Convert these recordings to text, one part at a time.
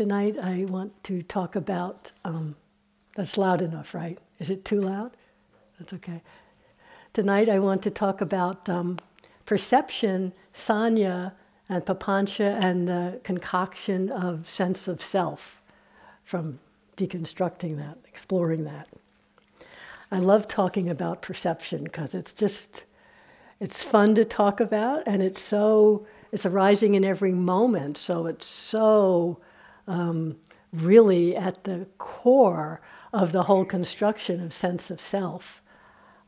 Tonight I want to talk about, um, that's loud enough, right? Is it too loud? That's okay. Tonight I want to talk about um, perception, sanya, and papancha, and the concoction of sense of self from deconstructing that, exploring that. I love talking about perception because it's just, it's fun to talk about and it's so, it's arising in every moment. So it's so um, really at the core of the whole construction of sense of self.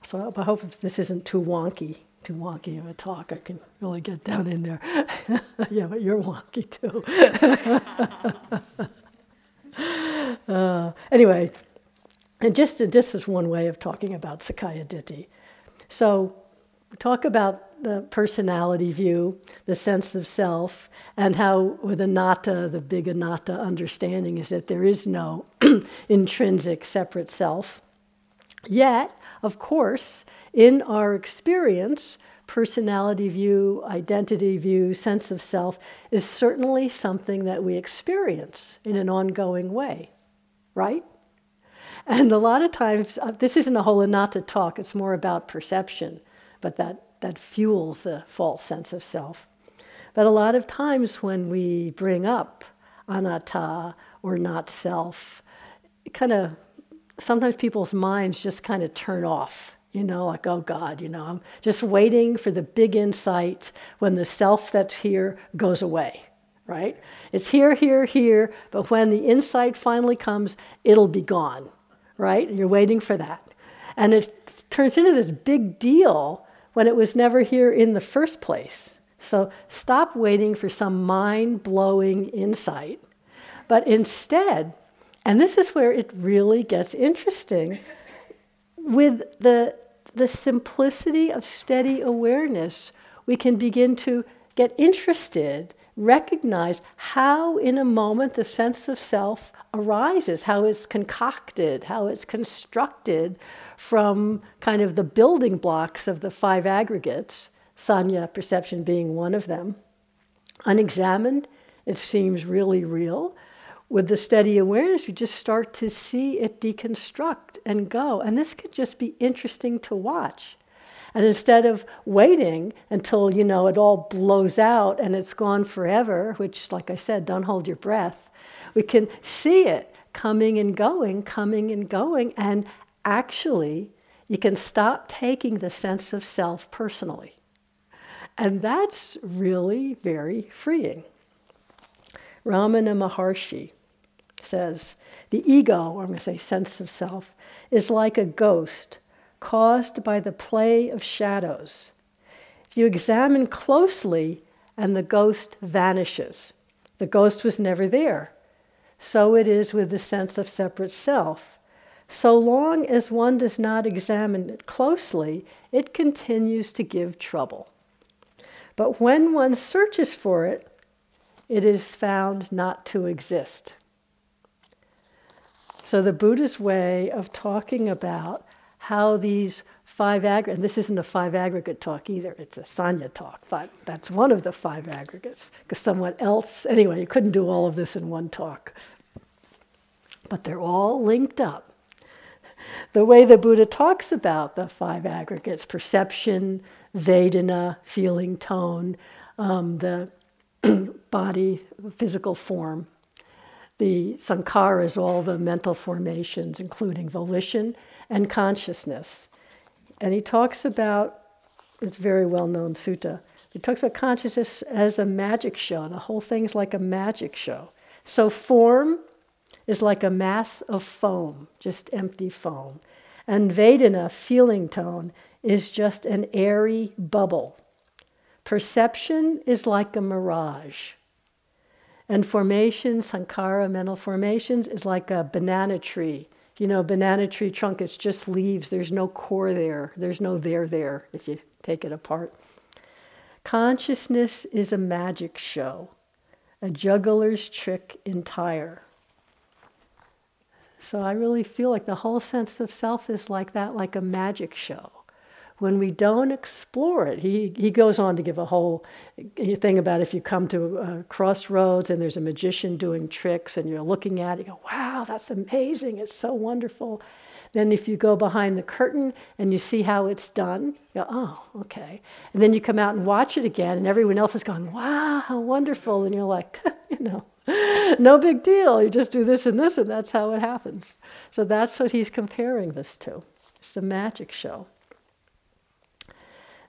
So I hope this isn't too wonky, too wonky of a talk. I can really get down in there. yeah, but you're wonky too. uh, anyway, and just this is one way of talking about Sakkaya Ditthi. So, talk about the personality view, the sense of self, and how with anatta, the big anatta understanding is that there is no intrinsic separate self. Yet, of course, in our experience, personality view, identity view, sense of self is certainly something that we experience in an ongoing way, right? And a lot of times, uh, this isn't a whole anatta talk, it's more about perception, but that, that fuels the false sense of self. But a lot of times when we bring up anatta or not self, kind of sometimes people's minds just kind of turn off, you know, like, oh God, you know, I'm just waiting for the big insight when the self that's here goes away, right? It's here, here, here, but when the insight finally comes, it'll be gone, right? You're waiting for that. And it turns into this big deal when it was never here in the first place. So stop waiting for some mind blowing insight, but instead, and this is where it really gets interesting with the, the simplicity of steady awareness, we can begin to get interested, recognize how, in a moment, the sense of self arises, how it's concocted, how it's constructed from kind of the building blocks of the five aggregates, sanya perception being one of them. Unexamined, it seems really real with the steady awareness, you just start to see it deconstruct and go. And this can just be interesting to watch. And instead of waiting until, you know, it all blows out and it's gone forever, which, like I said, don't hold your breath, we can see it coming and going, coming and going. And actually, you can stop taking the sense of self personally. And that's really very freeing. Ramana Maharshi says the ego, or I'm going to say sense of self, is like a ghost caused by the play of shadows. If you examine closely and the ghost vanishes, the ghost was never there. So it is with the sense of separate self. So long as one does not examine it closely, it continues to give trouble. But when one searches for it, it is found not to exist. So, the Buddha's way of talking about how these five aggregates, and this isn't a five aggregate talk either, it's a sanya talk, but that's one of the five aggregates, because someone else, anyway, you couldn't do all of this in one talk. But they're all linked up. The way the Buddha talks about the five aggregates perception, Vedana, feeling, tone, um, the body, physical form, the sankhara is all the mental formations, including volition and consciousness. And he talks about, it's very well known sutta, he talks about consciousness as a magic show. The whole thing's like a magic show. So form is like a mass of foam, just empty foam. And Vedana, feeling tone, is just an airy bubble. Perception is like a mirage. And formation, sankhara, mental formations, is like a banana tree. You know, banana tree trunk, it's just leaves. There's no core there. There's no there there if you take it apart. Consciousness is a magic show, a juggler's trick entire. So I really feel like the whole sense of self is like that, like a magic show, when we don't explore it. He, he goes on to give a whole thing about if you come to a crossroads and there's a magician doing tricks and you're looking at it, you go, wow, that's amazing, it's so wonderful. Then if you go behind the curtain and you see how it's done, you go, oh, okay. And then you come out and watch it again and everyone else is going, wow, how wonderful. And you're like, you know, no big deal. You just do this and this and that's how it happens. So that's what he's comparing this to. It's a magic show.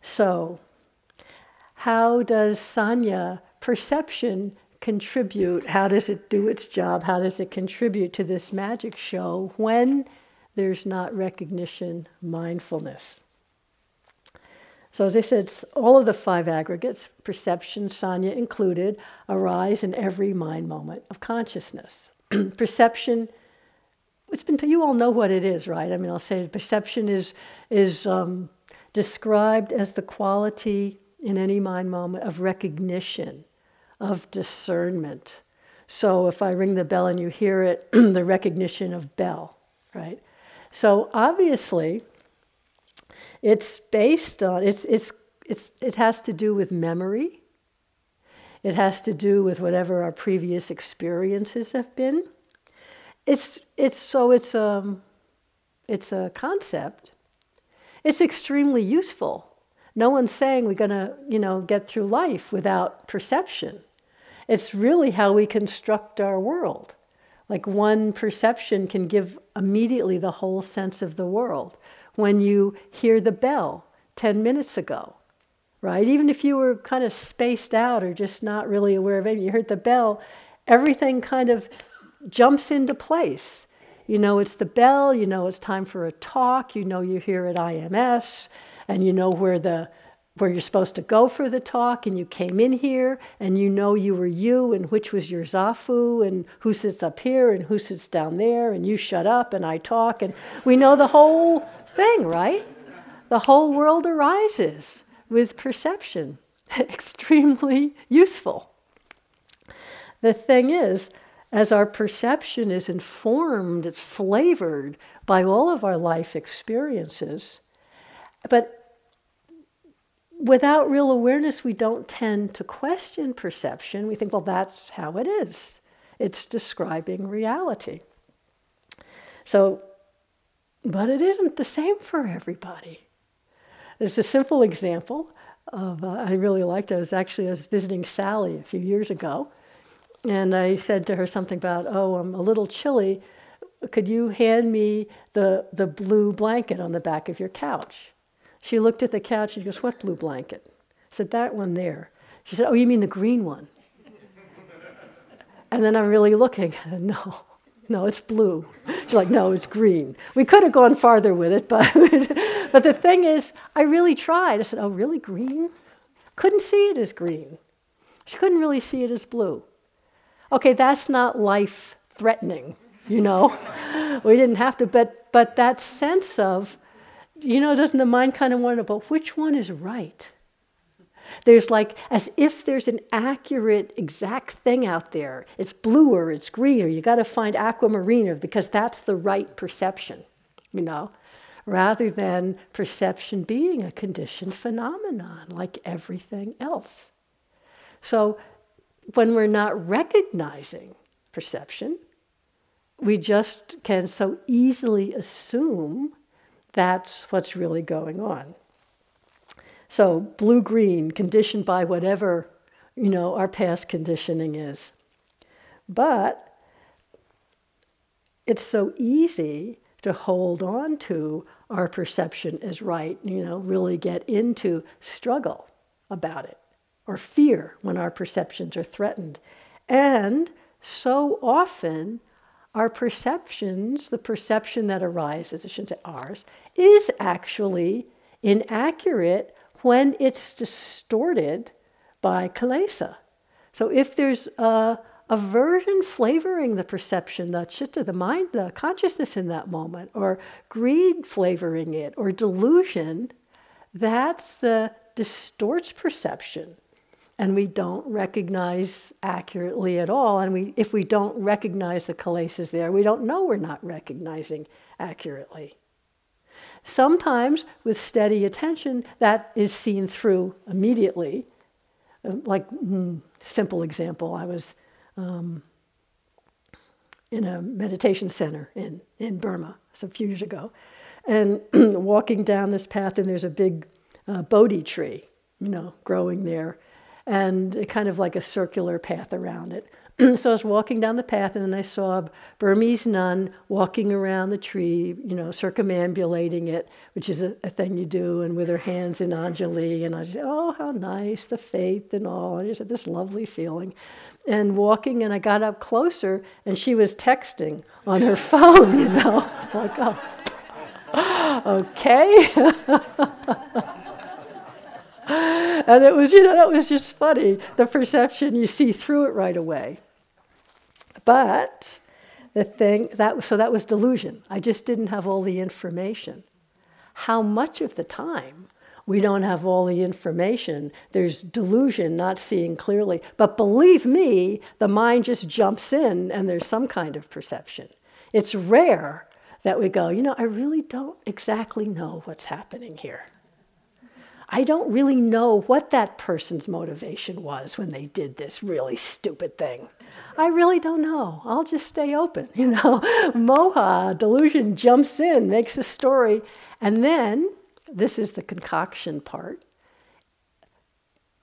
So, how does sanya perception contribute? How does it do its job? How does it contribute to this magic show when there's not recognition, mindfulness? So, as I said, all of the five aggregates, perception, sanya included, arise in every mind moment of consciousness. perception, it's been, you all know what it is, right? I mean, I'll say perception is, is um, described as the quality in any mind moment of recognition, of discernment. So if I ring the bell and you hear it, the recognition of bell, right? So obviously, it's based on it's it's it's it has to do with memory. It has to do with whatever our previous experiences have been. It's it's so it's um it's a concept it's extremely useful. No one's saying we're going to, you know, get through life without perception. It's really how we construct our world. Like one perception can give immediately the whole sense of the world. When you hear the bell 10 minutes ago, right? Even if you were kind of spaced out or just not really aware of anything, you heard the bell, everything kind of jumps into place. You know it's the bell, you know it's time for a talk, you know you're here at IMS, and you know where the where you're supposed to go for the talk, and you came in here, and you know you were you, and which was your zafu, and who sits up here, and who sits down there, and you shut up, and I talk, and we know the whole thing, right? The whole world arises with perception. Extremely useful. The thing is, as our perception is informed, it's flavored by all of our life experiences. But without real awareness, we don't tend to question perception. We think, well, that's how it is, it's describing reality. So, but it isn't the same for everybody. There's a simple example of, uh, I really liked, I was actually I was visiting Sally a few years ago and I said to her something about, oh, I'm a little chilly. Could you hand me the, the blue blanket on the back of your couch? She looked at the couch and she goes, What blue blanket? I said, That one there. She said, Oh, you mean the green one? and then I'm really looking. No, no, it's blue. She's like, No, it's green. We could have gone farther with it, but, but the thing is, I really tried. I said, Oh, really, green? Couldn't see it as green. She couldn't really see it as blue. Okay, that's not life threatening, you know. we didn't have to, but but that sense of, you know, doesn't the mind kind of wonder, but which one is right? There's like as if there's an accurate, exact thing out there. It's bluer, it's greener. You got to find aquamarine because that's the right perception, you know, rather than perception being a conditioned phenomenon like everything else. So when we're not recognizing perception, we just can so easily assume that's what's really going on. So, blue green, conditioned by whatever, you know, our past conditioning is. But it's so easy to hold on to our perception as right, you know, really get into struggle about it or fear when our perceptions are threatened. And so often, our perceptions, the perception that arises, I shouldn't say ours, is actually inaccurate when it's distorted by kilesa. So if there's a aversion flavoring the perception, the chitta, the mind, the consciousness in that moment, or greed flavoring it, or delusion, that's the distorts perception and we don't recognize accurately at all. And we, if we don't recognize the kilesas there, we don't know we're not recognizing accurately. Sometimes, with steady attention, that is seen through immediately. Uh, like, mm, simple example, I was um, in a meditation center in, in Burma a few years ago, and walking down this path, and there's a big uh, Bodhi tree, you know, growing there, and kind of like a circular path around it. so I was walking down the path, and then I saw a Burmese nun walking around the tree, you know, circumambulating it, which is a, a thing you do, and with her hands in Anjali. And I said, "Oh, how nice, the faith and all." And just had this lovely feeling. And walking, and I got up closer, and she was texting on her phone, you know, like, oh, okay. and it was, you know, that was just funny. The perception, you see through it right away. But the thing, that, so that was delusion. I just didn't have all the information. How much of the time we don't have all the information. There's delusion, not seeing clearly. But believe me, the mind just jumps in and there's some kind of perception. It's rare that we go, you know, I really don't exactly know what's happening here. I don't really know what that person's motivation was when they did this really stupid thing. I really don't know. I'll just stay open. You know, moha, delusion jumps in, makes a story, and then this is the concoction part.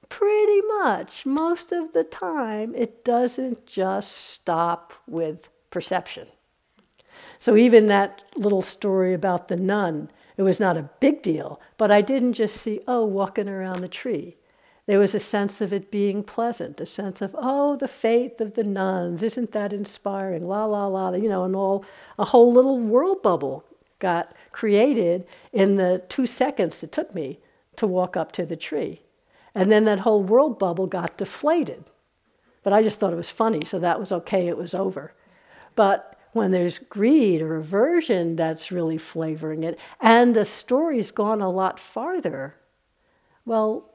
Pretty much most of the time, it doesn't just stop with perception. So, even that little story about the nun, it was not a big deal, but I didn't just see, oh, walking around the tree. There was a sense of it being pleasant, a sense of, oh, the faith of the nuns, isn't that inspiring? La, la, la, you know, and all, a whole little world bubble got created in the two seconds it took me to walk up to the tree. And then that whole world bubble got deflated. But I just thought it was funny, so that was okay, it was over. But when there's greed or aversion that's really flavoring it, and the story's gone a lot farther, well,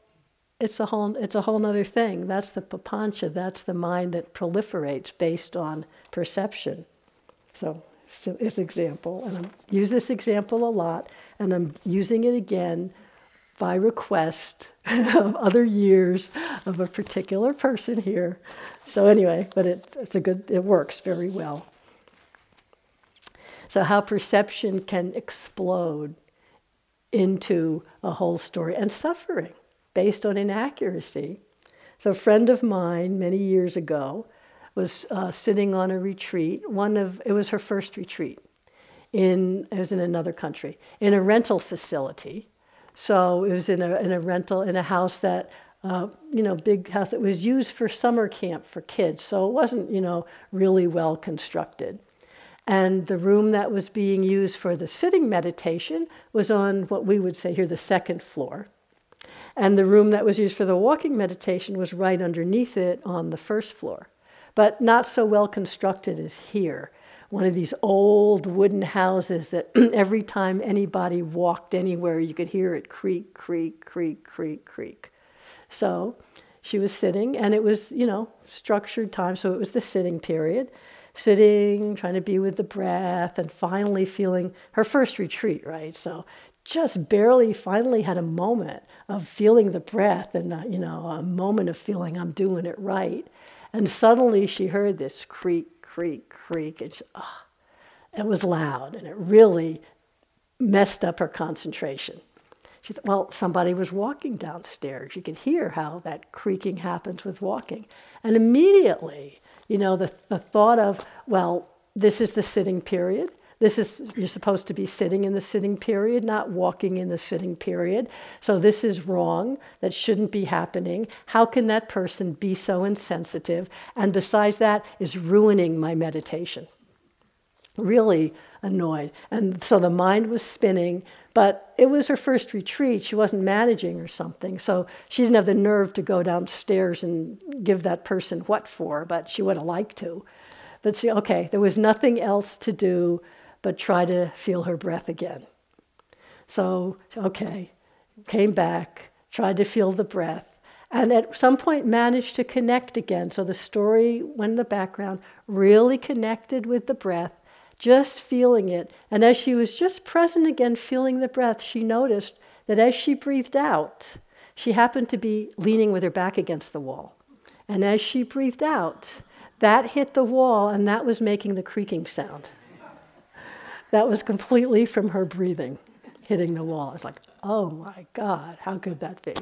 it's a whole it's a whole other thing. That's the papancha, that's the mind that proliferates based on perception. So this example, and I use this example a lot, and I'm using it again by request of other years of a particular person here. So anyway, but it, it's a good, it works very well. So, how perception can explode into a whole story and suffering based on inaccuracy. So, a friend of mine many years ago was uh, sitting on a retreat. One of it was her first retreat. In it was in another country in a rental facility. So it was in a in a rental in a house that uh, you know, big house that was used for summer camp for kids. So it wasn't, you know, really well constructed. And the room that was being used for the sitting meditation was on what we would say here the second floor. And the room that was used for the walking meditation was right underneath it on the first floor, but not so well constructed as here. One of these old wooden houses that every time anybody walked anywhere, you could hear it creak, creak, creak, creak, creak. So she was sitting, and it was, you know, structured time, so it was the sitting period sitting, trying to be with the breath, and finally feeling her first retreat, right? So just barely finally had a moment of feeling the breath and, uh, you know, a moment of feeling I'm doing it right. And suddenly she heard this creak, creak, creak. It's, oh, it was loud and it really messed up her concentration. She thought, well, somebody was walking downstairs. You could hear how that creaking happens with walking. And immediately you know, the, the thought of, well, this is the sitting period. This is, you're supposed to be sitting in the sitting period, not walking in the sitting period. So this is wrong. That shouldn't be happening. How can that person be so insensitive? And besides that, is ruining my meditation. Really annoyed. And so the mind was spinning. But it was her first retreat. She wasn't managing or something. So she didn't have the nerve to go downstairs and give that person what for, but she would have liked to. But see, okay, there was nothing else to do but try to feel her breath again. So, okay, came back, tried to feel the breath, and at some point managed to connect again. So the story went in the background, really connected with the breath, just feeling it. And as she was just present again, feeling the breath, she noticed that as she breathed out, she happened to be leaning with her back against the wall. And as she breathed out, that hit the wall and that was making the creaking sound. That was completely from her breathing hitting the wall. It's like, oh my God, how could that be?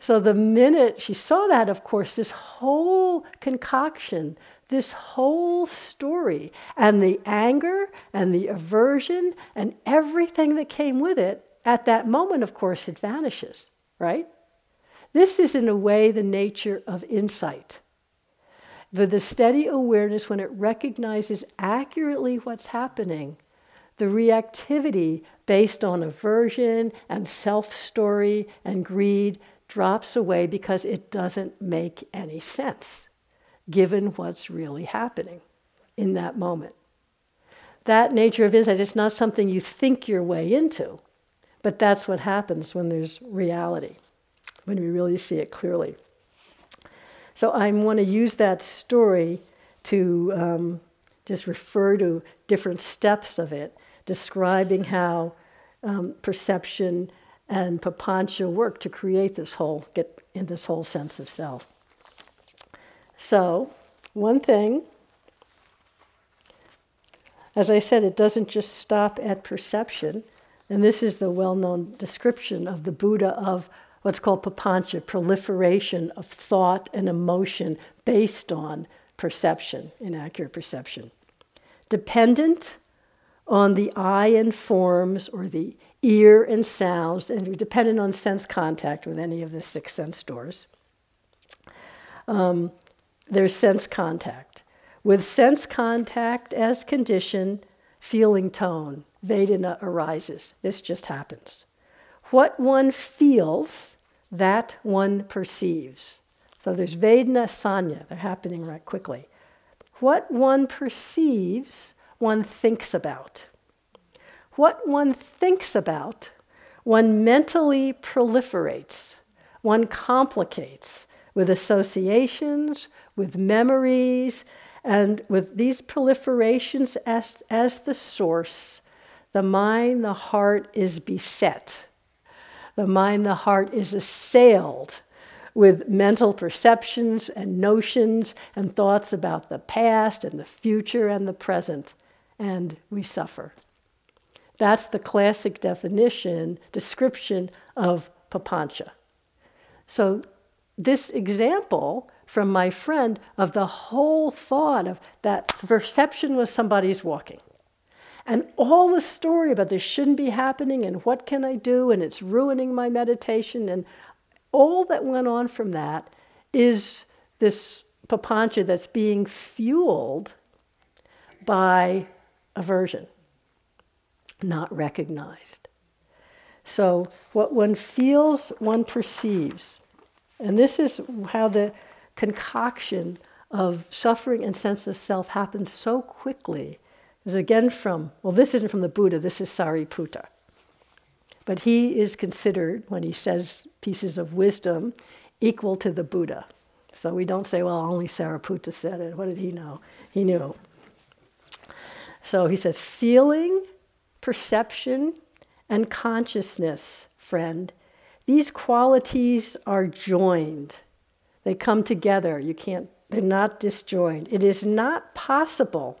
So the minute she saw that, of course, this whole concoction, this whole story, and the anger and the aversion and everything that came with it, at that moment, of course, it vanishes, right? This is, in a way, the nature of insight. The, the steady awareness, when it recognizes accurately what's happening, the reactivity based on aversion and self story and greed drops away because it doesn't make any sense given what's really happening in that moment. That nature of insight is not something you think your way into, but that's what happens when there's reality, when we really see it clearly. So I want to use that story to um, just refer to different steps of it, describing how um, perception and papancha work to create this whole get in this whole sense of self. So, one thing, as I said, it doesn't just stop at perception, and this is the well-known description of the Buddha of what's called papancha, proliferation of thought and emotion based on perception, inaccurate perception. Dependent on the eye and forms or the ear and sounds, and dependent on sense contact with any of the six sense doors. Um, there's sense contact. With sense contact as condition, feeling tone, Vedana arises. This just happens. What one feels, that one perceives. So there's Vedana, Sanya, they're happening right quickly. What one perceives, one thinks about. What one thinks about, one mentally proliferates, one complicates with associations, with memories, and with these proliferations as, as the source, the mind, the heart is beset. The mind, the heart is assailed with mental perceptions and notions and thoughts about the past and the future and the present and we suffer. That's the classic definition, description of papancha. So, this example from my friend of the whole thought of that perception was somebody's walking. And all the story about this shouldn't be happening and what can I do and it's ruining my meditation and all that went on from that is this papancha that's being fueled by aversion, not recognized. So, what one feels, one perceives. And this is how the concoction of suffering and sense of self happens so quickly. Is again from, well, this isn't from the Buddha, this is Sariputta. But he is considered, when he says pieces of wisdom, equal to the Buddha. So we don't say, well, only Sariputta said it. What did he know? He knew. So he says, feeling, perception, and consciousness, friend, these qualities are joined. They come together. You can't, they're not disjoined. It is not possible,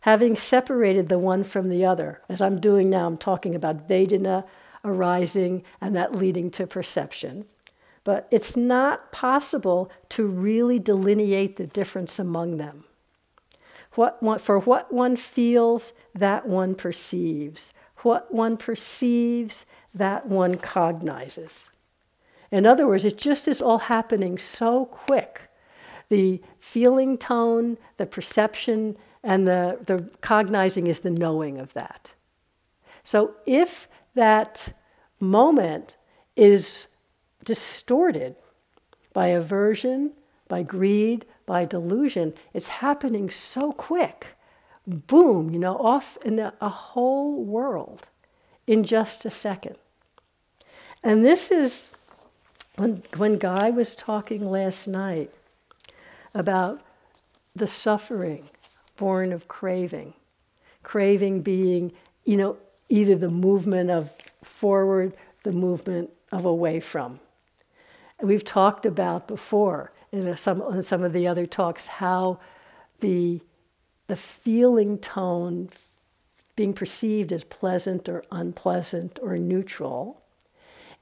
having separated the one from the other, as I'm doing now, I'm talking about Vedana arising and that leading to perception. But it's not possible to really delineate the difference among them. What one, for what one feels, that one perceives. What one perceives, that one cognizes. In other words, it just is all happening so quick. The feeling tone, the perception, and the, the cognizing is the knowing of that. So if that moment is distorted by aversion, by greed, by delusion, it's happening so quick. Boom, you know, off in a, a whole world in just a second. And this is when, when Guy was talking last night about the suffering born of craving. Craving being, you know, either the movement of forward, the movement of away from. We've talked about before in some, in some of the other talks how the, the feeling tone being perceived as pleasant or unpleasant or neutral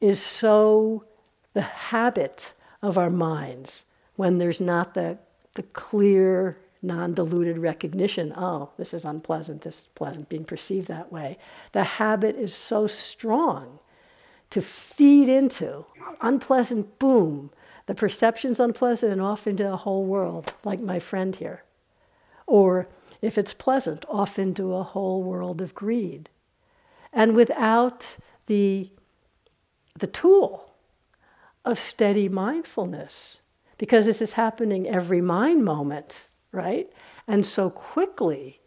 is so the habit of our minds when there's not the, the clear, non diluted recognition oh, this is unpleasant, this is pleasant, being perceived that way. The habit is so strong to feed into unpleasant, boom, the perception's unpleasant and off into the whole world, like my friend here. Or if it's pleasant, off into a whole world of greed. And without the, the tool of steady mindfulness, because this is happening every mind moment, right? And so quickly,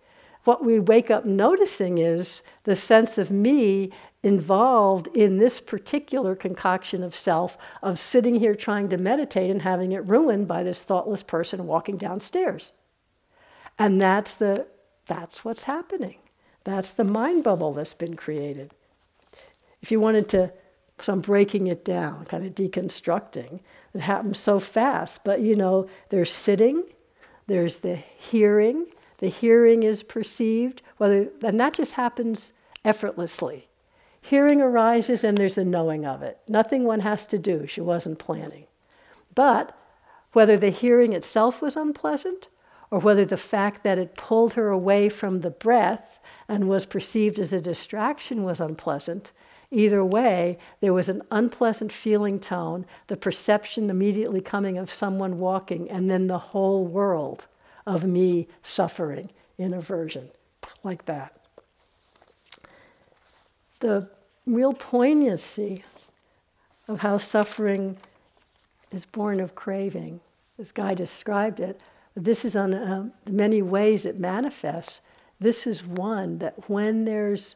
what we wake up noticing is the sense of me involved in this particular concoction of self of sitting here trying to meditate and having it ruined by this thoughtless person walking downstairs. And that's the that's what's happening. That's the mind bubble that's been created. If you wanted to so I'm breaking it down, kind of deconstructing. It happens so fast, but you know, there's sitting, there's the hearing. The hearing is perceived, whether and that just happens effortlessly. Hearing arises and there's the knowing of it. Nothing one has to do, she wasn't planning. But whether the hearing itself was unpleasant, or whether the fact that it pulled her away from the breath and was perceived as a distraction was unpleasant, either way, there was an unpleasant feeling tone, the perception immediately coming of someone walking, and then the whole world of me suffering in aversion, like that. The real poignancy of how suffering is born of craving. This guy described it. This is on uh, many ways it manifests. This is one that when there's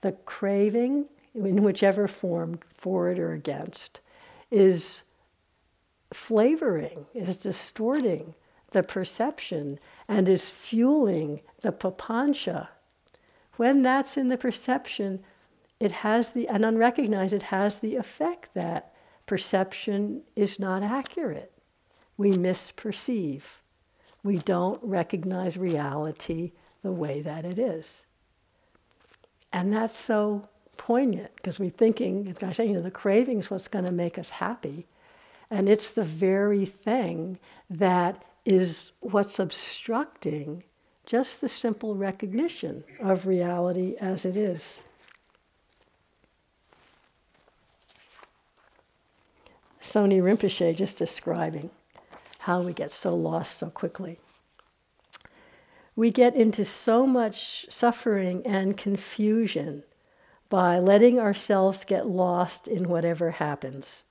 the craving, in whichever form, for it or against, is flavoring, is distorting the perception, and is fueling the papancha. When that's in the perception, it has the, and unrecognized, it has the effect that perception is not accurate. We misperceive. We don't recognize reality the way that it is. And that's so poignant because we're thinking, as I say, you know, the craving is what's going to make us happy. And it's the very thing that is what's obstructing just the simple recognition of reality as it is. Soni Rinpoche just describing how we get so lost so quickly. We get into so much suffering and confusion by letting ourselves get lost in whatever happens.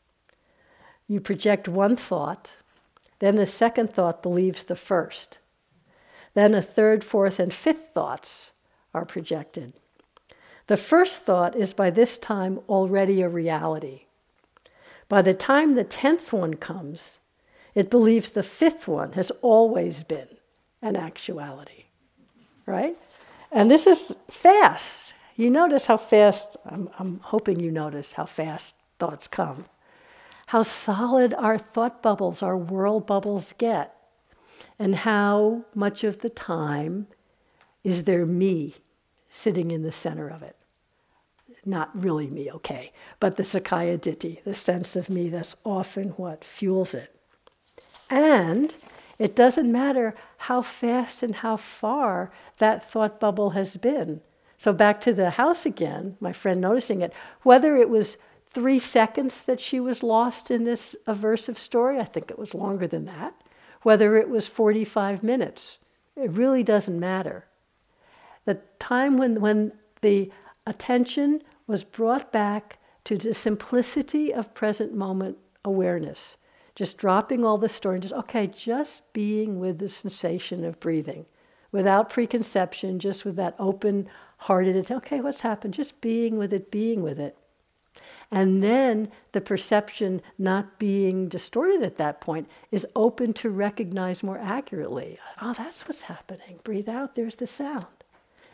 You project one thought, then the second thought believes the first. Then a third, fourth, and fifth thoughts are projected. The first thought is by this time already a reality. By the time the tenth one comes, it believes the fifth one has always been an actuality, right? And this is fast. You notice how fast, I'm, I'm hoping you notice how fast thoughts come, how solid our thought bubbles, our world bubbles get, and how much of the time is there me sitting in the center of it not really me, okay, but the Sakkaya Ditthi, the sense of me that's often what fuels it. And it doesn't matter how fast and how far that thought bubble has been. So, back to the house again, my friend noticing it, whether it was three seconds that she was lost in this aversive story, I think it was longer than that, whether it was 45 minutes, it really doesn't matter. The time when, when the attention was brought back to the simplicity of present moment awareness. Just dropping all the story and just, okay, just being with the sensation of breathing without preconception, just with that open hearted, it, okay, what's happened? Just being with it, being with it. And then the perception not being distorted at that point is open to recognize more accurately. Oh, that's what's happening. Breathe out, there's the sound.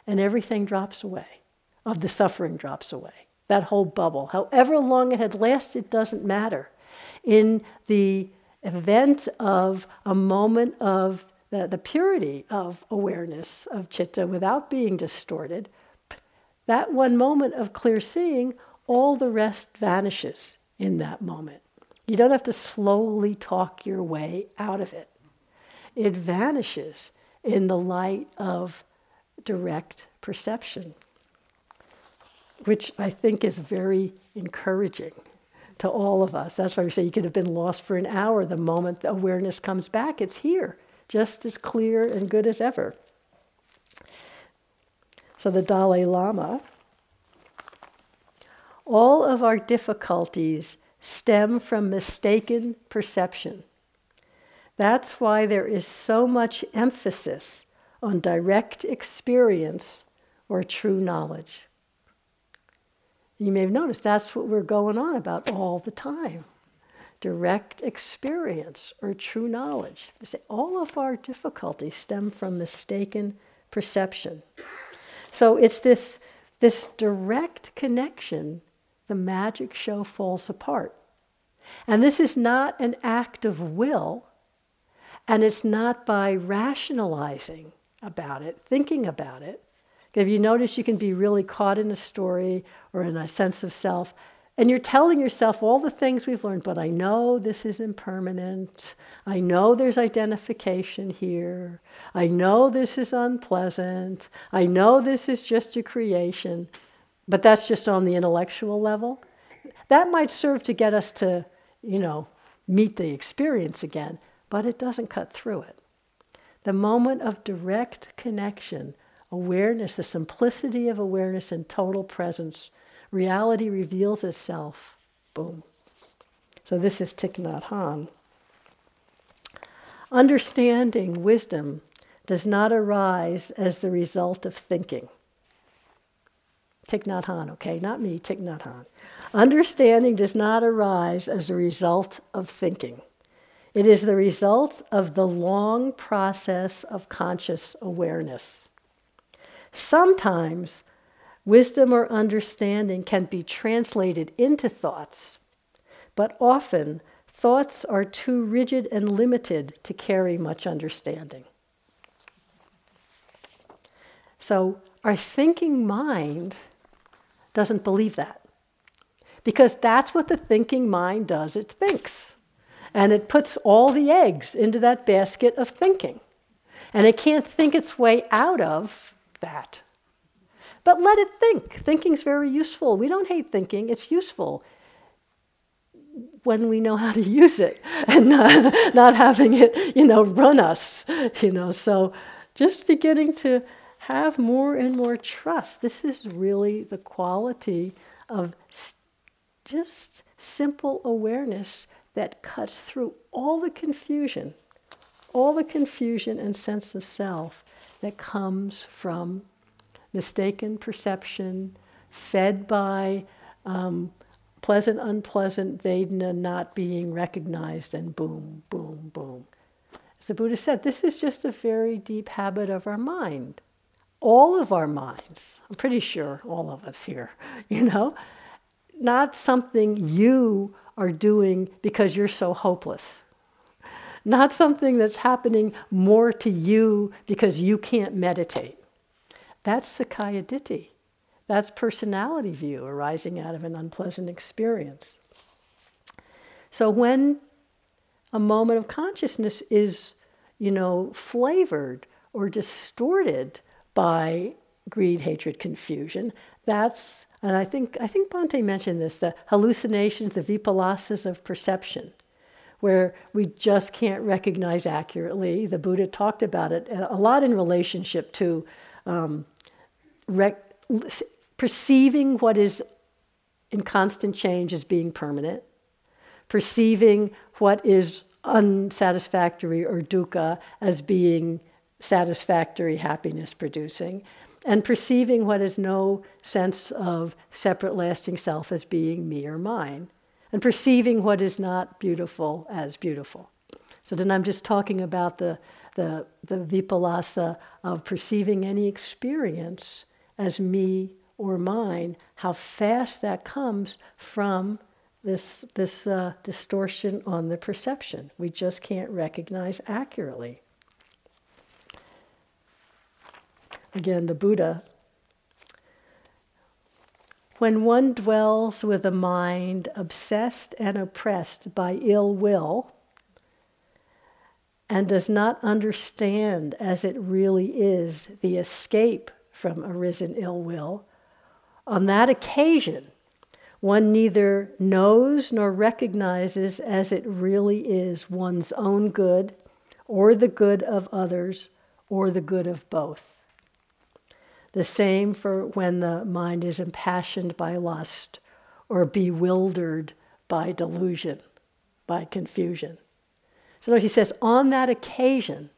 And everything drops away, of the suffering drops away. That whole bubble, however long it had lasted, doesn't matter. In the event of a moment of the, the purity of awareness of chitta without being distorted, that one moment of clear seeing all the rest vanishes in that moment. You don't have to slowly talk your way out of it. It vanishes in the light of direct perception, which I think is very encouraging to all of us. That's why we say you could have been lost for an hour. The moment the awareness comes back, it's here, just as clear and good as ever. So the Dalai Lama all of our difficulties stem from mistaken perception. That's why there is so much emphasis on direct experience or true knowledge. You may have noticed that's what we're going on about all the time direct experience or true knowledge. All of our difficulties stem from mistaken perception. So it's this, this direct connection the magic show falls apart. And this is not an act of will, and it's not by rationalizing about it, thinking about it. If you notice, you can be really caught in a story or in a sense of self, and you're telling yourself all the things we've learned, but I know this is impermanent. I know there's identification here. I know this is unpleasant. I know this is just a creation. But that's just on the intellectual level. That might serve to get us to, you know, meet the experience again, but it doesn't cut through it. The moment of direct connection, awareness, the simplicity of awareness and total presence, reality reveals itself. Boom. So this is Thich Nhat Hanh. Understanding wisdom does not arise as the result of thinking. Thich Nhat Hanh, okay? Not me, Thich Nhat Hanh. Understanding does not arise as a result of thinking. It is the result of the long process of conscious awareness. Sometimes wisdom or understanding can be translated into thoughts, but often thoughts are too rigid and limited to carry much understanding. So, our thinking mind doesn't believe that. Because that's what the thinking mind does it thinks. And it puts all the eggs into that basket of thinking. And it can't think its way out of that. But let it think. Thinking's very useful. We don't hate thinking, it's useful when we know how to use it and not, not having it, you know, run us, you know. So just beginning to have more and more trust. This is really the quality of just simple awareness that cuts through all the confusion, all the confusion and sense of self that comes from mistaken perception, fed by um, pleasant, unpleasant Vedana not being recognized, and boom, boom, boom. As the Buddha said, this is just a very deep habit of our mind all of our minds, I'm pretty sure all of us here, you know, not something you are doing because you're so hopeless. Not something that's happening more to you because you can't meditate. That's Sakkaya Ditthi. That's personality view arising out of an unpleasant experience. So when a moment of consciousness is, you know, flavored or distorted by greed, hatred, confusion. That's, and I think, I think Bhante mentioned this, the hallucinations, the vipallasas of perception, where we just can't recognize accurately. The Buddha talked about it a lot in relationship to um, rec- perceiving what is in constant change as being permanent, perceiving what is unsatisfactory or dukkha as being satisfactory, happiness producing, and perceiving what has no sense of separate lasting self as being me or mine, and perceiving what is not beautiful as beautiful. So then I'm just talking about the, the, the vipallasa of perceiving any experience as me or mine, how fast that comes from this, this uh, distortion on the perception. We just can't recognize accurately. Again, the Buddha. When one dwells with a mind obsessed and oppressed by ill will, and does not understand as it really is the escape from arisen ill will, on that occasion, one neither knows nor recognizes as it really is one's own good, or the good of others, or the good of both. The same for when the mind is impassioned by lust or bewildered by delusion, by confusion. So he says, on that occasion,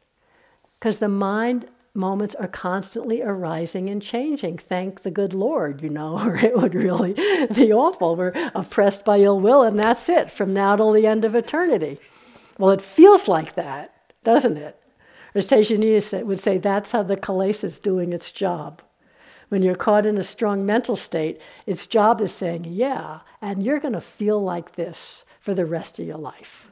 because the mind moments are constantly arising and changing. Thank the good Lord, you know, or it would really be awful. We're oppressed by ill will, and that's it from now till the end of eternity. Well, it feels like that, doesn't it? As Tejaniya would say, that's how the kilesa is doing its job. When you're caught in a strong mental state, its job is saying, yeah, and you're going to feel like this for the rest of your life.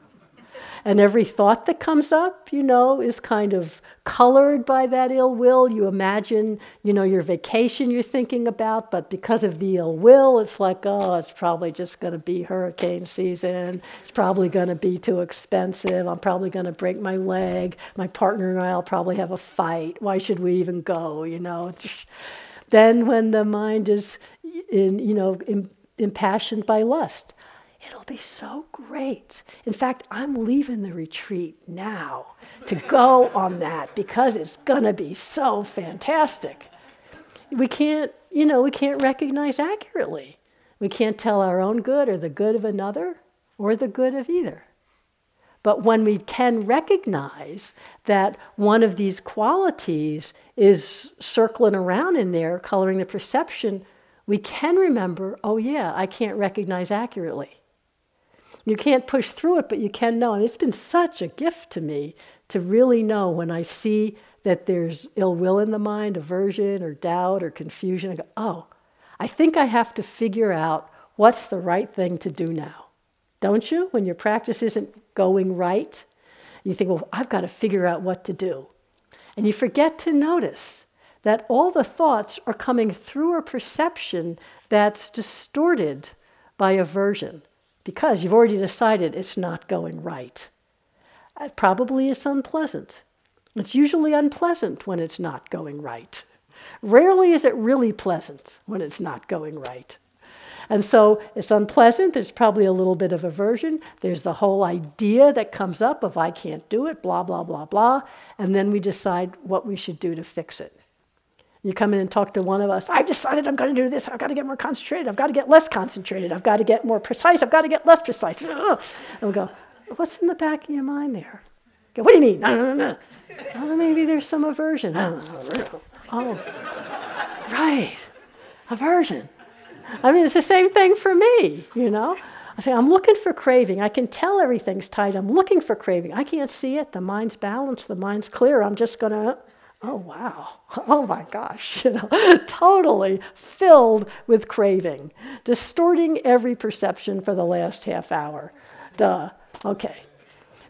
And every thought that comes up, you know, is kind of colored by that ill will. You imagine, you know, your vacation you're thinking about, but because of the ill will, it's like, oh, it's probably just going to be hurricane season. It's probably going to be too expensive. I'm probably going to break my leg. My partner and I'll probably have a fight. Why should we even go, you know? Then, when the mind is, in, you know, in, impassioned by lust, it'll be so great. In fact, I'm leaving the retreat now to go on that because it's going to be so fantastic. We can't, you know, we can't recognize accurately. We can't tell our own good or the good of another or the good of either. But when we can recognize that one of these qualities is circling around in there, coloring the perception, we can remember, oh, yeah, I can't recognize accurately. You can't push through it, but you can know. And it's been such a gift to me to really know when I see that there's ill will in the mind, aversion or doubt or confusion. I go, oh, I think I have to figure out what's the right thing to do now. Don't you? When your practice isn't going right, you think, well, I've got to figure out what to do. And you forget to notice that all the thoughts are coming through a perception that's distorted by aversion because you've already decided it's not going right. It probably is unpleasant. It's usually unpleasant when it's not going right. Rarely is it really pleasant when it's not going right. And so it's unpleasant. There's probably a little bit of aversion. There's the whole idea that comes up of I can't do it, blah, blah, blah, blah. And then we decide what we should do to fix it. You come in and talk to one of us, I've decided I'm going to do this. I've got to get more concentrated. I've got to get less concentrated. I've got to get more precise. I've got to get less precise. And we go, What's in the back of your mind there? Go, what do you mean? No, no, no, no. Oh, maybe there's some aversion. Oh, right. Aversion. I mean, it's the same thing for me, you know? I say, I'm looking for craving. I can tell everything's tight. I'm looking for craving. I can't see it. The mind's balanced. The mind's clear. I'm just going to, oh, wow. Oh, my gosh. You know, totally filled with craving, distorting every perception for the last half hour. Duh. Okay.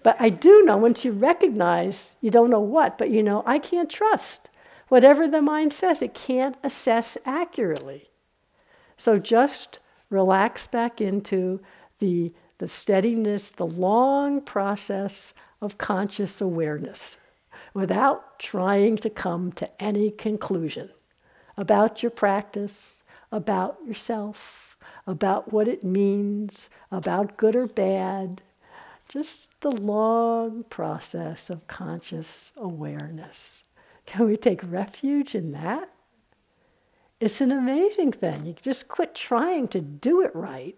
But I do know once you recognize, you don't know what, but you know, I can't trust. Whatever the mind says, it can't assess accurately. So just relax back into the, the steadiness, the long process of conscious awareness without trying to come to any conclusion about your practice, about yourself, about what it means, about good or bad. Just the long process of conscious awareness. Can we take refuge in that? It's an amazing thing. You just quit trying to do it right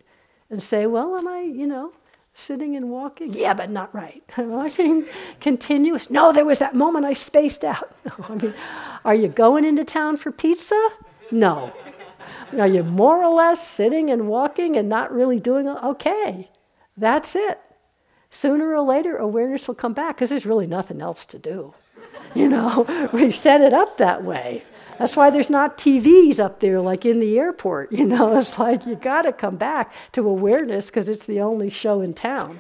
and say, well, am I, you know, sitting and walking? Yeah, but not right. Walking continuous? No, there was that moment I spaced out. I mean, are you going into town for pizza? No. Are you more or less sitting and walking and not really doing okay? That's it. Sooner or later, awareness will come back because there's really nothing else to do. You know, we set it up that way. That's why there's not TVs up there like in the airport. You know, it's like you got to come back to awareness because it's the only show in town.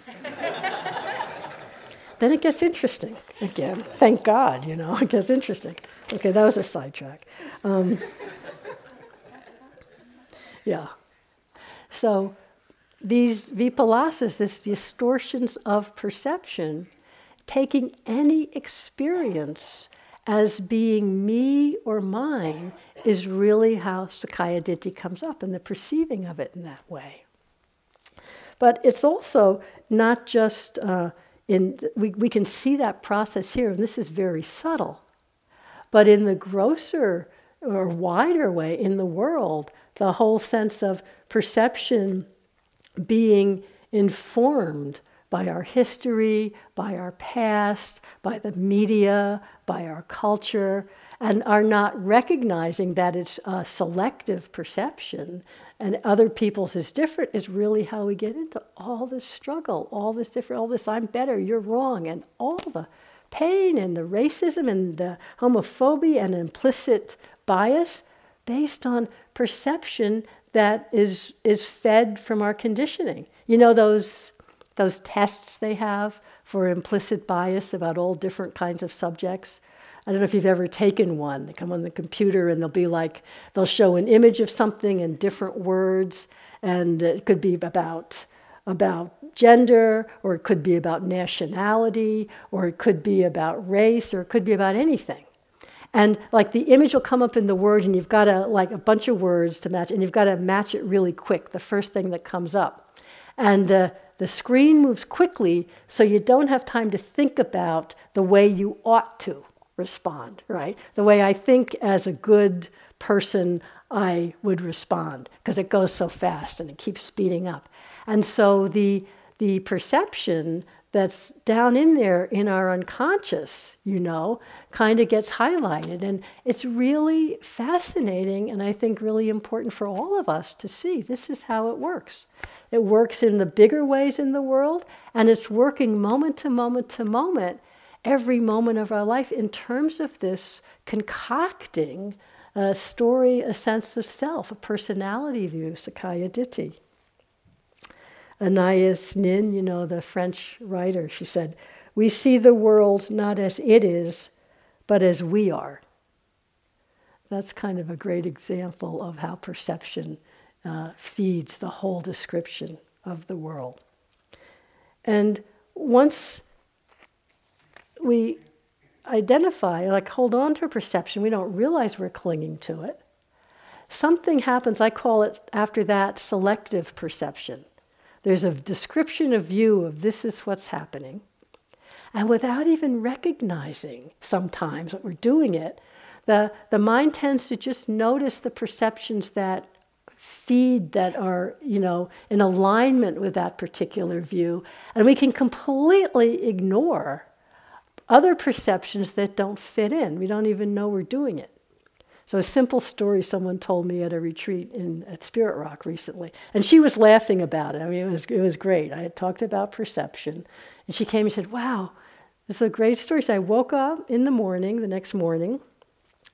then it gets interesting again. Thank God, you know, it gets interesting. Okay, that was a sidetrack. Um, yeah. So these vipallasas, these distortions of perception, taking any experience as being me or mine is really how Sakkaya Ditthi comes up and the perceiving of it in that way. But it's also not just uh, in, we, we can see that process here, and this is very subtle. But in the grosser or wider way in the world, the whole sense of perception being informed by our history, by our past, by the media, by our culture, and are not recognizing that it's a selective perception and other people's is different is really how we get into all this struggle, all this different, all this I'm better, you're wrong, and all the pain and the racism and the homophobia and implicit bias based on perception that is, is fed from our conditioning. You know those those tests they have for implicit bias about all different kinds of subjects. I don't know if you've ever taken one. They come on the computer and they'll be like, they'll show an image of something in different words, and it could be about about gender, or it could be about nationality, or it could be about race, or it could be about anything. And like the image will come up in the word, and you've got to like a bunch of words to match, and you've got to match it really quick, the first thing that comes up. And uh, the screen moves quickly, so you don't have time to think about the way you ought to respond, right? The way I think as a good person I would respond, because it goes so fast and it keeps speeding up. And so the, the perception that's down in there in our unconscious, you know, kind of gets highlighted. And it's really fascinating and I think really important for all of us to see this is how it works. It works in the bigger ways in the world, and it's working moment to moment to moment, every moment of our life, in terms of this concocting a story, a sense of self, a personality view, Sakkaya Ditthi. Anais Nin, you know, the French writer, she said, We see the world not as it is, but as we are. That's kind of a great example of how perception uh, feeds the whole description of the world. And once we identify, like hold on to a perception, we don't realize we're clinging to it. Something happens, I call it after that selective perception. There's a description of view of this is what's happening. And without even recognizing sometimes that we're doing it, the, the mind tends to just notice the perceptions that feed that are, you know, in alignment with that particular view. And we can completely ignore other perceptions that don't fit in. We don't even know we're doing it. So a simple story someone told me at a retreat in at Spirit Rock recently, and she was laughing about it. I mean, it was it was great. I had talked about perception, and she came and said, "Wow, this is a great story." So I woke up in the morning, the next morning,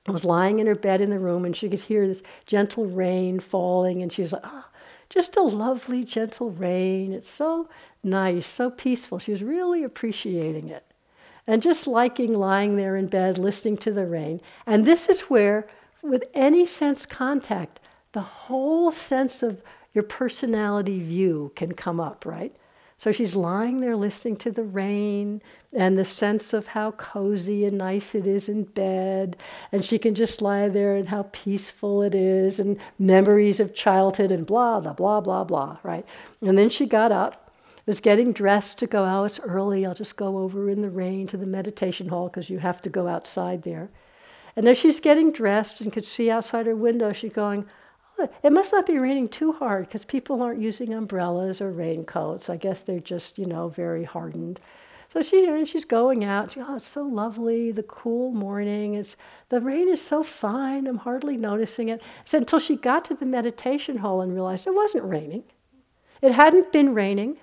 was lying in her bed in the room and she could hear this gentle rain falling and she was like, oh, just a lovely gentle rain. It's so nice, so peaceful. She was really appreciating it and just liking lying there in bed, listening to the rain. And this is where, with any sense contact, the whole sense of your personality view can come up, right? So she's lying there listening to the rain and the sense of how cozy and nice it is in bed. And she can just lie there and how peaceful it is and memories of childhood and blah, blah, blah, blah, blah, right? And then she got up, was getting dressed to go out. Oh, it's early. I'll just go over in the rain to the meditation hall because you have to go outside there. And as she's getting dressed and could see outside her window, she's going, oh, it must not be raining too hard because people aren't using umbrellas or raincoats. I guess they're just, you know, very hardened. So she, she's going out. She, oh, it's so lovely, the cool morning. It's, the rain is so fine, I'm hardly noticing it. So until she got to the meditation hall and realized it wasn't raining. It hadn't been raining.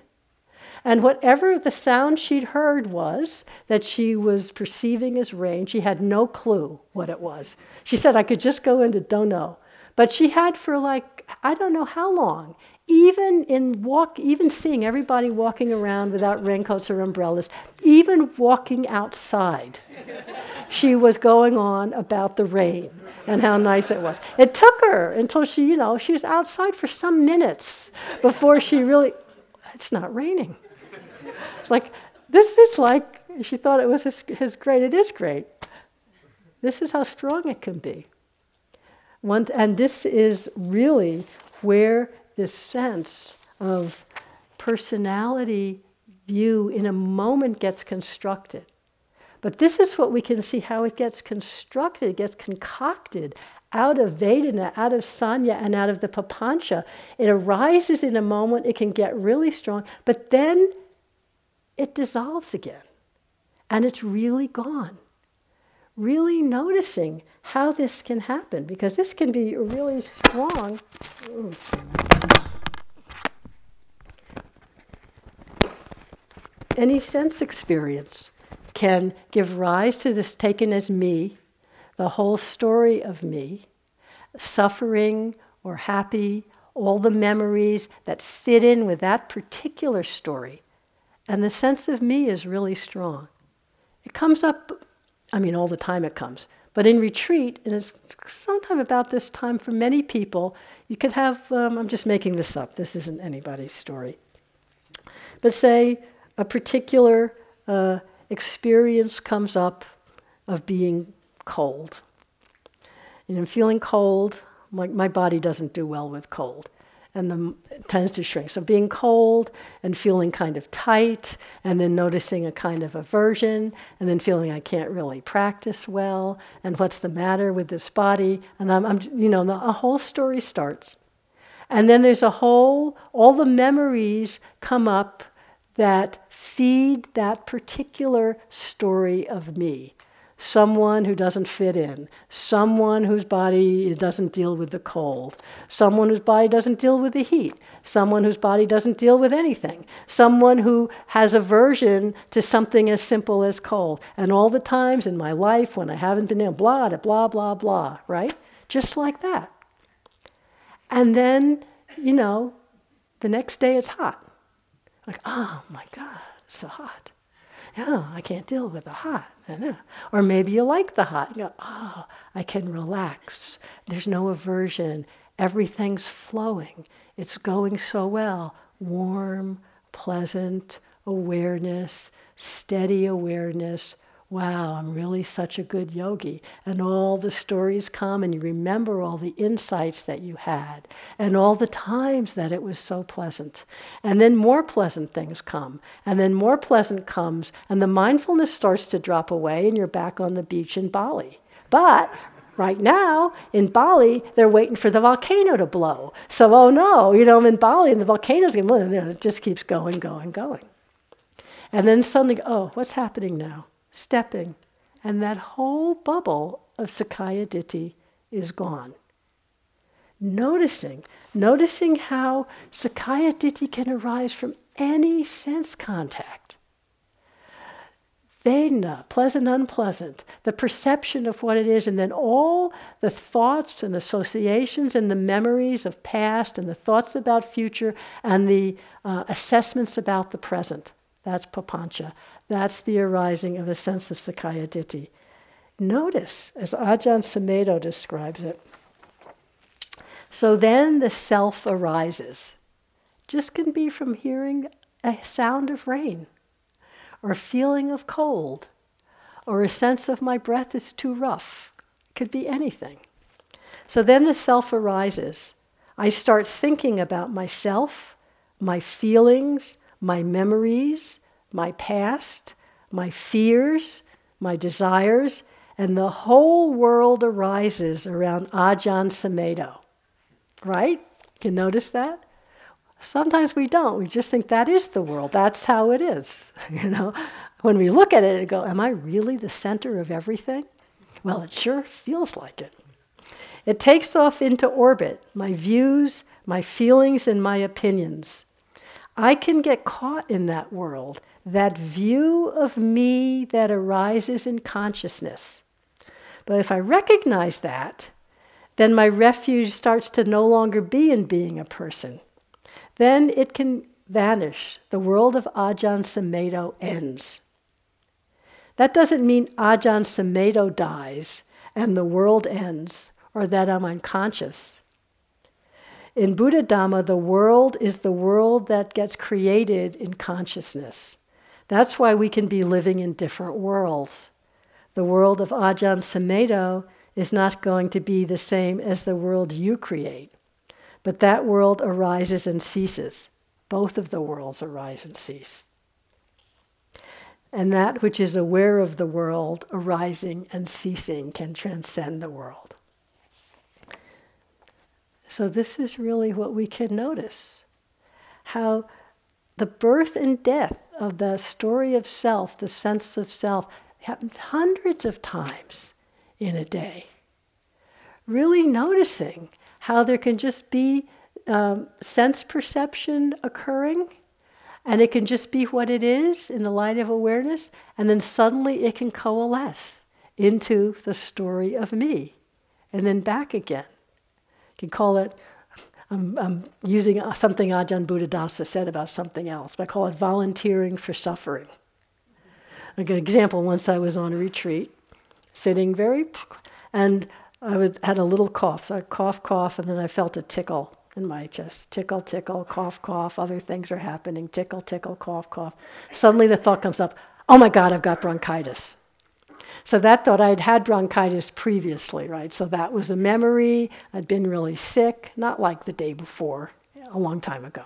And whatever the sound she'd heard was that she was perceiving as rain, she had no clue what it was. She said, I could just go into don't know. But she had for like, I don't know how long, even in walk, even seeing everybody walking around without raincoats or umbrellas, even walking outside, she was going on about the rain and how nice it was. It took her until she, you know, she was outside for some minutes before she really, it's not raining. Like, this is like, she thought it was his, great. It is great. This is how strong it can be. One, and this is really where this sense of personality view in a moment gets constructed. But this is what we can see how it gets constructed, it gets concocted out of Vedana, out of Sanya, and out of the Papancha. It arises in a moment, it can get really strong, but then it dissolves again. And it's really gone. Really noticing how this can happen, because this can be really strong. Any sense experience can give rise to this taken as me, the whole story of me, suffering or happy, all the memories that fit in with that particular story. And the sense of me is really strong. It comes up, I mean, all the time it comes. But in retreat, and it's sometime about this time for many people, you could have, um, I'm just making this up, this isn't anybody's story. But say a particular uh, experience comes up of being cold. And I'm feeling cold, my, my body doesn't do well with cold and the tends to shrink. So being cold and feeling kind of tight, and then noticing a kind of aversion, and then feeling I can't really practice well, and what's the matter with this body? And I'm, I'm you know, the, a whole story starts, and then there's a whole, all the memories come up that feed that particular story of me someone who doesn't fit in, someone whose body doesn't deal with the cold, someone whose body doesn't deal with the heat, someone whose body doesn't deal with anything, someone who has aversion to something as simple as cold. And all the times in my life when I haven't been able, blah, blah, blah, blah, right? Just like that. And then, you know, the next day it's hot. Like, oh my God, so hot yeah, I can't deal with the hot. Or maybe you like the hot. You go, oh, I can relax. There's no aversion. Everything's flowing. It's going so well. Warm, pleasant awareness, steady awareness, wow, I'm really such a good yogi. And all the stories come, and you remember all the insights that you had, and all the times that it was so pleasant. And then more pleasant things come, and then more pleasant comes, and the mindfulness starts to drop away, and you're back on the beach in Bali. But right now in Bali, they're waiting for the volcano to blow. So, oh no, you know, I'm in Bali and the volcano's going to, blow. It just keeps going, going, going. And then suddenly, oh, what's happening now? Stepping, and that whole bubble of Sakkaya Ditthi is gone. Noticing, noticing how Sakkaya Ditthi can arise from any sense contact. Vedana, pleasant, unpleasant, the perception of what it is, and then all the thoughts and associations and the memories of past and the thoughts about future and the uh, assessments about the present. That's papancha. That's the arising of a sense of Sakkaya Ditthi. Notice, as Ajahn Sumedho describes it, so then the self arises. Just can be from hearing a sound of rain, or a feeling of cold, or a sense of my breath is too rough. Could be anything. So then the self arises. I start thinking about myself, my feelings, my memories, my past, my fears, my desires, and the whole world arises around Ajahn Sumedho. right? You can notice that? Sometimes we don't. We just think that is the world. That's how it is. You know, when we look at it and go, "Am I really the center of everything?" Well, it sure feels like it. It takes off into orbit my views, my feelings, and my opinions. I can get caught in that world, that view of me that arises in consciousness. But if I recognize that, then my refuge starts to no longer be in being a person. Then it can vanish. The world of Ajahn Sumedho ends. That doesn't mean Ajahn Sumedho dies and the world ends or that I'm unconscious. In Buddha Dhamma, the world is the world that gets created in consciousness. That's why we can be living in different worlds. The world of Ajahn Sumedho is not going to be the same as the world you create, but that world arises and ceases. Both of the worlds arise and cease. And that which is aware of the world arising and ceasing can transcend the world. So, this is really what we can notice how the birth and death of the story of self, the sense of self, happens hundreds of times in a day. Really noticing how there can just be um, sense perception occurring, and it can just be what it is in the light of awareness, and then suddenly it can coalesce into the story of me, and then back again can call it, I'm, I'm using something Ajahn Buddhadasa said about something else, but I call it volunteering for suffering. Like an example, once I was on a retreat, sitting very, and I was, had a little cough. So I cough, cough, and then I felt a tickle in my chest. Tickle, tickle, cough, cough. Other things are happening. Tickle, tickle, cough, cough. Suddenly the thought comes up, oh my God, I've got bronchitis. So that thought I'd had bronchitis previously, right? So that was a memory. I'd been really sick, not like the day before, a long time ago.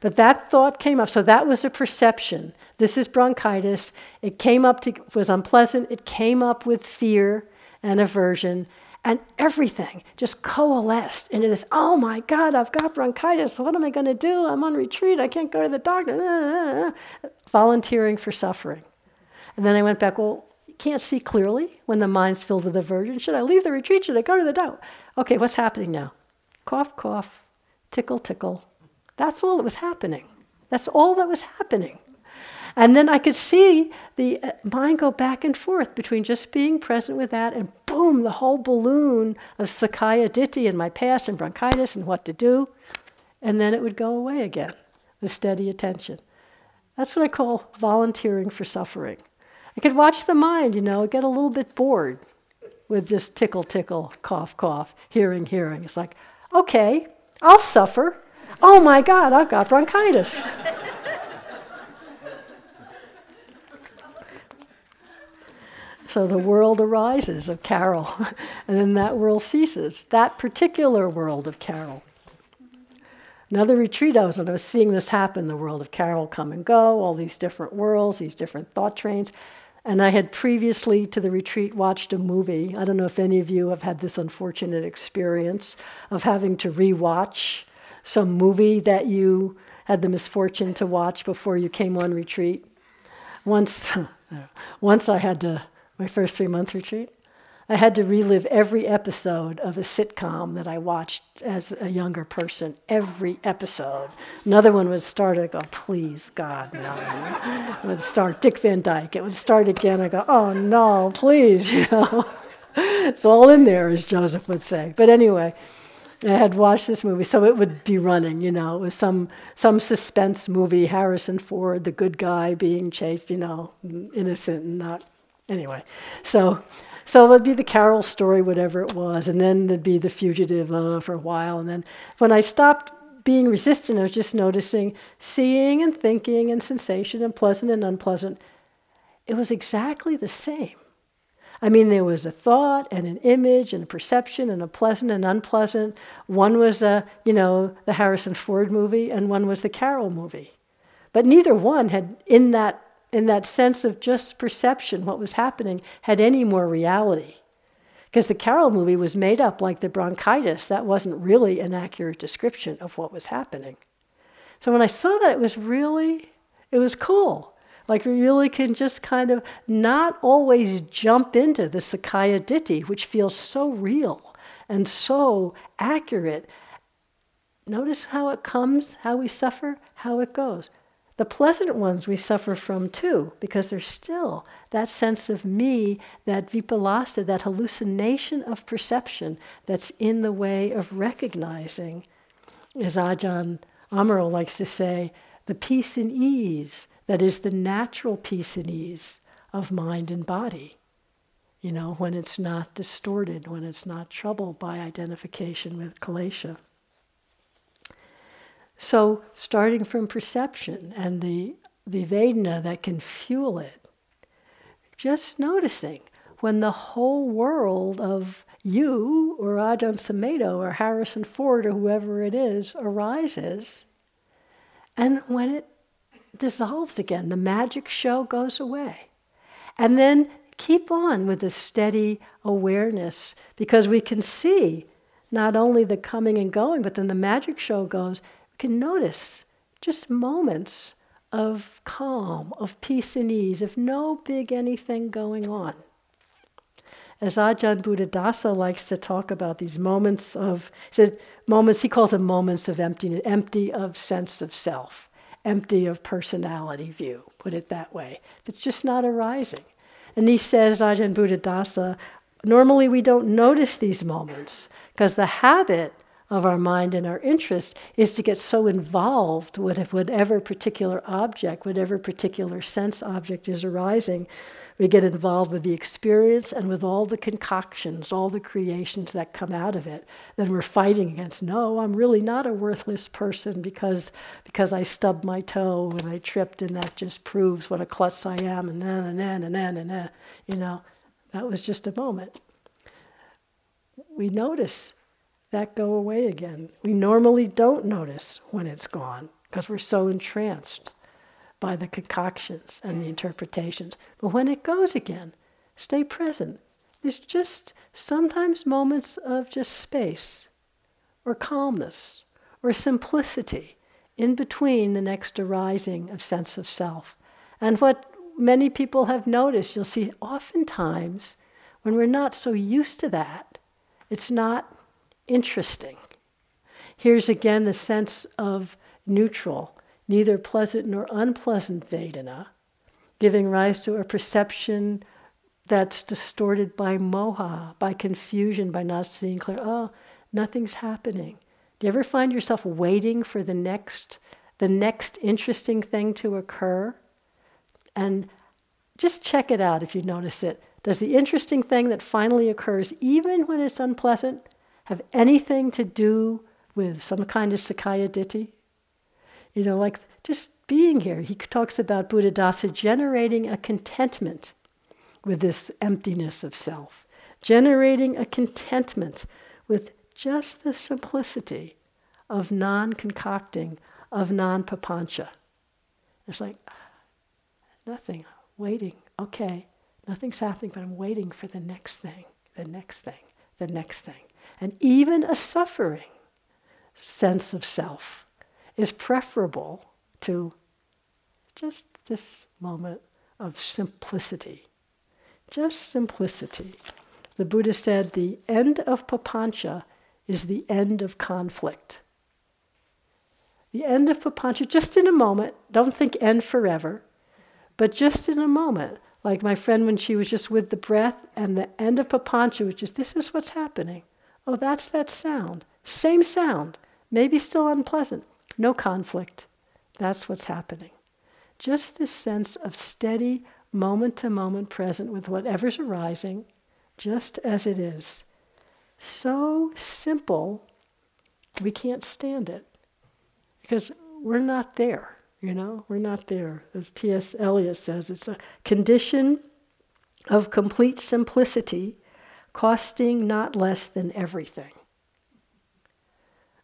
But that thought came up. So that was a perception. This is bronchitis. It came up to was unpleasant. It came up with fear and aversion. And everything just coalesced into this, oh my God, I've got bronchitis. What am I going to do? I'm on retreat. I can't go to the doctor. Volunteering for suffering. And then I went back, well, can't see clearly when the mind's filled with aversion. Should I leave the retreat? Should I go to the Tao? Okay, what's happening now? Cough, cough, tickle, tickle. That's all that was happening. That's all that was happening. And then I could see the uh, mind go back and forth between just being present with that and boom, the whole balloon of Sakkaya Ditthi and my past and bronchitis and what to do. And then it would go away again, the steady attention. That's what I call volunteering for suffering. I could watch the mind, you know, get a little bit bored with just tickle, tickle, cough, cough, hearing, hearing. It's like, okay, I'll suffer. Oh my God, I've got bronchitis. so the world arises of Carol, and then that world ceases, that particular world of Carol. Another retreat I was on, I was seeing this happen the world of Carol come and go, all these different worlds, these different thought trains. And I had previously to the retreat watched a movie. I don't know if any of you have had this unfortunate experience of having to rewatch some movie that you had the misfortune to watch before you came on retreat. Once, once I had to, my first three month retreat, I had to relive every episode of a sitcom that I watched as a younger person. Every episode. Another one would start, I go, please, God, no. It would start Dick Van Dyke. It would start again. I go, oh no, please, you know. it's all in there, as Joseph would say. But anyway, I had watched this movie, so it would be running, you know. It was some some suspense movie, Harrison Ford, the good guy being chased, you know, innocent and not anyway. So so it would be the Carol story, whatever it was, and then there'd be the fugitive uh, for a while. And then when I stopped being resistant, I was just noticing seeing and thinking and sensation and pleasant and unpleasant. It was exactly the same. I mean, there was a thought and an image and a perception and a pleasant and unpleasant. One was, a, you know, the Harrison Ford movie, and one was the Carol movie. But neither one had, in that in that sense of just perception, what was happening, had any more reality. Because the Carol movie was made up like the bronchitis. That wasn't really an accurate description of what was happening. So when I saw that, it was really, it was cool. Like we really can just kind of not always jump into the Sakkaya Ditthi, which feels so real and so accurate. Notice how it comes, how we suffer, how it goes. The pleasant ones we suffer from too, because there's still that sense of me, that vipallasa, that hallucination of perception that's in the way of recognizing, as Ajahn Amaro likes to say, the peace and ease that is the natural peace and ease of mind and body. You know, when it's not distorted, when it's not troubled by identification with kilesha. So, starting from perception and the, the Vedana that can fuel it, just noticing when the whole world of you or Ajahn Sumedho or Harrison Ford or whoever it is arises, and when it dissolves again, the magic show goes away. And then keep on with the steady awareness because we can see not only the coming and going, but then the magic show goes can notice just moments of calm, of peace and ease, of no big anything going on. As Ajahn Buddhadasa likes to talk about these moments of, he says, moments, he calls them moments of emptiness, empty of sense of self, empty of personality view, put it that way. It's just not arising. And he says, Ajahn Buddhadasa, normally we don't notice these moments because the habit of our mind and our interest is to get so involved with whatever particular object, whatever particular sense object is arising. We get involved with the experience and with all the concoctions, all the creations that come out of it. Then we're fighting against, no, I'm really not a worthless person because, because I stubbed my toe and I tripped, and that just proves what a klutz I am, and na na na na na na. You know, that was just a moment. We notice that go away again. We normally don't notice when it's gone because we're so entranced by the concoctions and the interpretations. But when it goes again, stay present. There's just sometimes moments of just space or calmness or simplicity in between the next arising of sense of self. And what many people have noticed, you'll see oftentimes when we're not so used to that, it's not interesting. Here's again the sense of neutral, neither pleasant nor unpleasant Vedana, giving rise to a perception that's distorted by moha, by confusion, by not seeing clear. Oh, nothing's happening. Do you ever find yourself waiting for the next, the next interesting thing to occur? And just check it out if you notice it. Does the interesting thing that finally occurs, even when it's unpleasant, have anything to do with some kind of Sakkaya Ditthi? You know, like just being here. He talks about Buddhadasa generating a contentment with this emptiness of self, generating a contentment with just the simplicity of non concocting, of non papancha. It's like, nothing, waiting, okay, nothing's happening, but I'm waiting for the next thing, the next thing, the next thing and even a suffering sense of self is preferable to just this moment of simplicity. Just simplicity. The Buddha said the end of papancha is the end of conflict. The end of papancha, just in a moment, don't think end forever, but just in a moment. Like my friend when she was just with the breath, and the end of papancha was just, this is what's happening. Oh, that's that sound. Same sound, maybe still unpleasant. No conflict. That's what's happening. Just this sense of steady, moment to moment present with whatever's arising, just as it is. So simple, we can't stand it. Because we're not there, you know? We're not there. As T.S. Eliot says, it's a condition of complete simplicity costing not less than everything.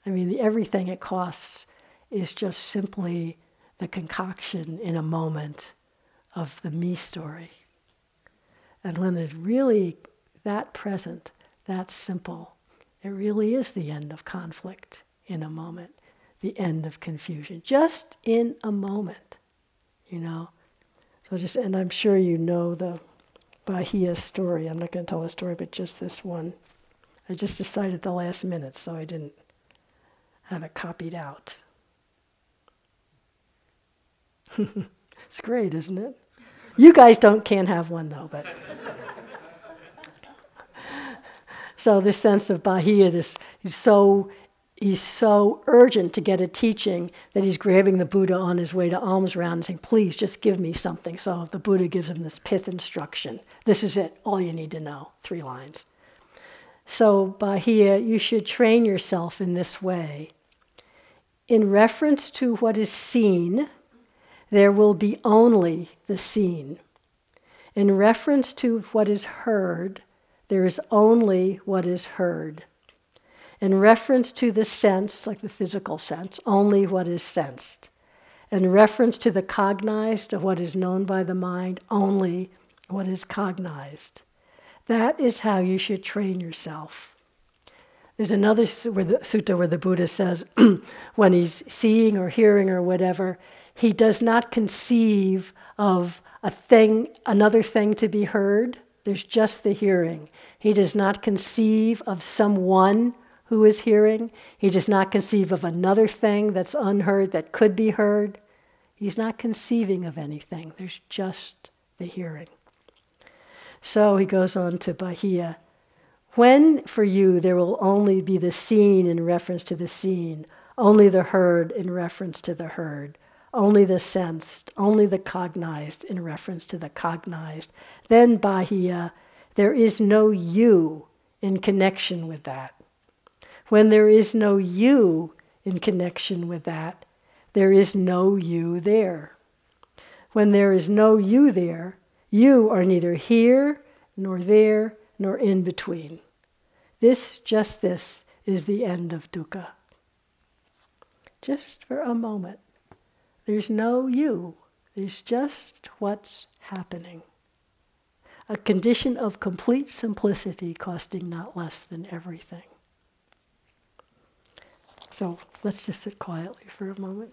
I mean, the everything it costs is just simply the concoction in a moment of the me story. And when it's really that present, that simple. It really is the end of conflict in a moment, the end of confusion, just in a moment, you know. So just, and I'm sure you know the Bahia story. I'm not going to tell the story, but just this one. I just decided the last minute, so I didn't have it copied out. it's great, isn't it? You guys don't can't have one though, but so this sense of Bahia, this he's so he's so urgent to get a teaching that he's grabbing the Buddha on his way to alms round and saying, please just give me something. So the Buddha gives him this pith instruction. This is it, all you need to know. Three lines. So, Bahia, you should train yourself in this way. In reference to what is seen, there will be only the seen. In reference to what is heard, there is only what is heard. In reference to the sense, like the physical sense, only what is sensed. In reference to the cognized, of what is known by the mind, only what is cognized. That is how you should train yourself. There's another sutta where the Buddha says, when he's seeing or hearing or whatever, he does not conceive of a thing, another thing to be heard. There's just the hearing. He does not conceive of someone who is hearing. He does not conceive of another thing that's unheard that could be heard. He's not conceiving of anything. There's just the hearing. So he goes on to Bahia. When for you there will only be the seen in reference to the seen, only the heard in reference to the heard, only the sensed, only the cognized in reference to the cognized, then Bahia, there is no you in connection with that. When there is no you in connection with that, there is no you there. When there is no you there, you are neither here, nor there, nor in between. This, just this, is the end of dukkha. Just for a moment. There's no you, there's just what's happening. A condition of complete simplicity costing not less than everything. So let's just sit quietly for a moment.